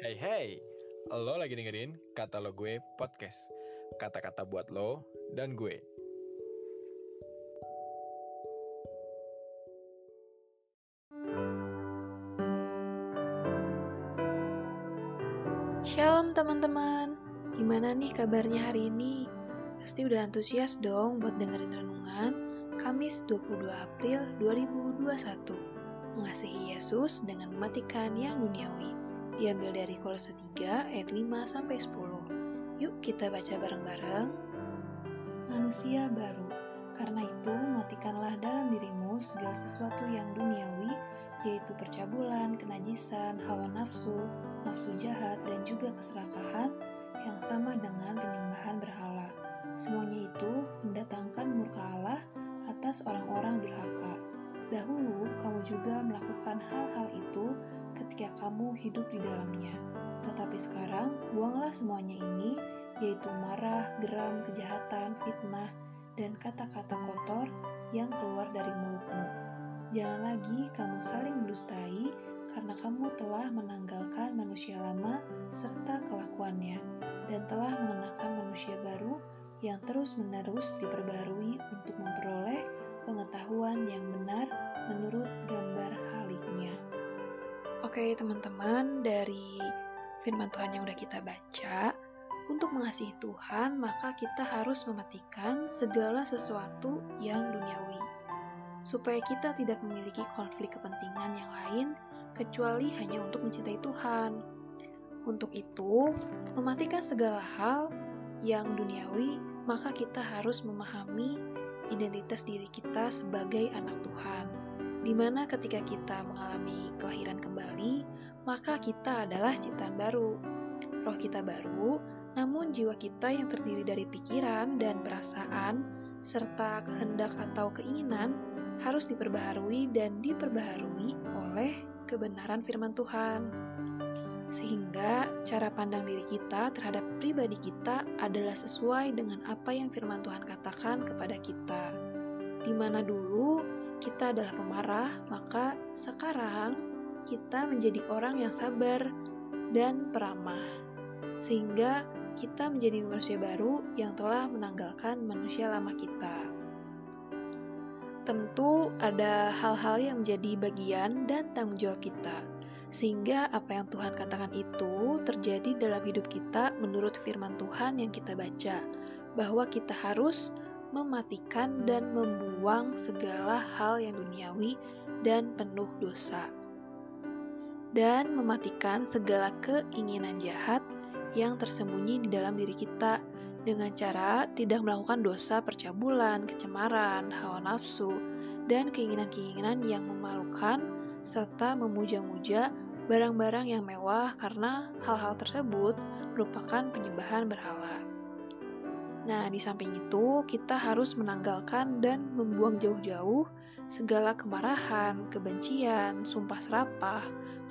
Hey hey, lo lagi dengerin kata lo gue podcast. Kata-kata buat lo dan gue. Shalom teman-teman, gimana nih kabarnya hari ini? Pasti udah antusias dong buat dengerin renungan Kamis 22 April 2021 Mengasihi Yesus dengan mematikan yang duniawi Diambil dari Kolose 3 ayat 5 sampai 10 Yuk kita baca bareng-bareng Manusia baru Karena itu matikanlah dalam dirimu segala sesuatu yang duniawi yaitu percabulan, kenajisan, hawa nafsu, nafsu jahat, dan juga keserakahan yang sama dengan penyembahan berhala. Semuanya itu mendatangkan murka Allah atas orang-orang durhaka. Dahulu kamu juga melakukan hal-hal itu ketika kamu hidup di dalamnya. Tetapi sekarang buanglah semuanya ini, yaitu marah, geram, kejahatan, fitnah, dan kata-kata kotor yang keluar dari mulutmu. Jangan lagi kamu saling mendustai, karena kamu telah menanggalkan manusia lama serta kelakuannya, dan telah mengenakan manusia baru yang terus-menerus diperbarui untuk memperoleh pengetahuan yang benar menurut gambar haliknya. Oke teman-teman, dari firman Tuhan yang udah kita baca, untuk mengasihi Tuhan maka kita harus mematikan segala sesuatu yang duniawi supaya kita tidak memiliki konflik kepentingan yang lain kecuali hanya untuk mencintai Tuhan. Untuk itu, mematikan segala hal yang duniawi, maka kita harus memahami identitas diri kita sebagai anak Tuhan. Di mana ketika kita mengalami kelahiran kembali, maka kita adalah ciptaan baru. Roh kita baru, namun jiwa kita yang terdiri dari pikiran dan perasaan, serta kehendak atau keinginan harus diperbaharui dan diperbaharui oleh kebenaran firman Tuhan. Sehingga cara pandang diri kita terhadap pribadi kita adalah sesuai dengan apa yang firman Tuhan katakan kepada kita. Di mana dulu kita adalah pemarah, maka sekarang kita menjadi orang yang sabar dan peramah. Sehingga kita menjadi manusia baru yang telah menanggalkan manusia lama kita. Tentu ada hal-hal yang menjadi bagian dan tanggung jawab kita, sehingga apa yang Tuhan katakan itu terjadi dalam hidup kita menurut firman Tuhan yang kita baca, bahwa kita harus mematikan dan membuang segala hal yang duniawi dan penuh dosa, dan mematikan segala keinginan jahat yang tersembunyi di dalam diri kita dengan cara tidak melakukan dosa percabulan, kecemaran, hawa nafsu, dan keinginan-keinginan yang memalukan, serta memuja-muja barang-barang yang mewah karena hal-hal tersebut merupakan penyembahan berhala. Nah, di samping itu, kita harus menanggalkan dan membuang jauh-jauh segala kemarahan, kebencian, sumpah serapah,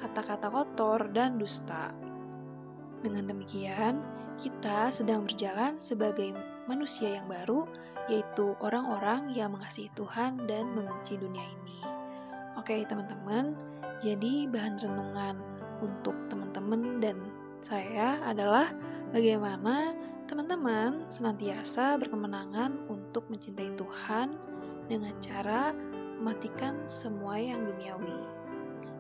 kata-kata kotor, dan dusta. Dengan demikian, kita sedang berjalan sebagai manusia yang baru, yaitu orang-orang yang mengasihi Tuhan dan membenci dunia ini. Oke, teman-teman, jadi bahan renungan untuk teman-teman dan saya adalah bagaimana teman-teman senantiasa berkemenangan untuk mencintai Tuhan dengan cara mematikan semua yang duniawi.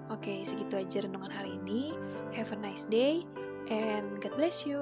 Oke, segitu aja renungan hari ini. Have a nice day and God bless you.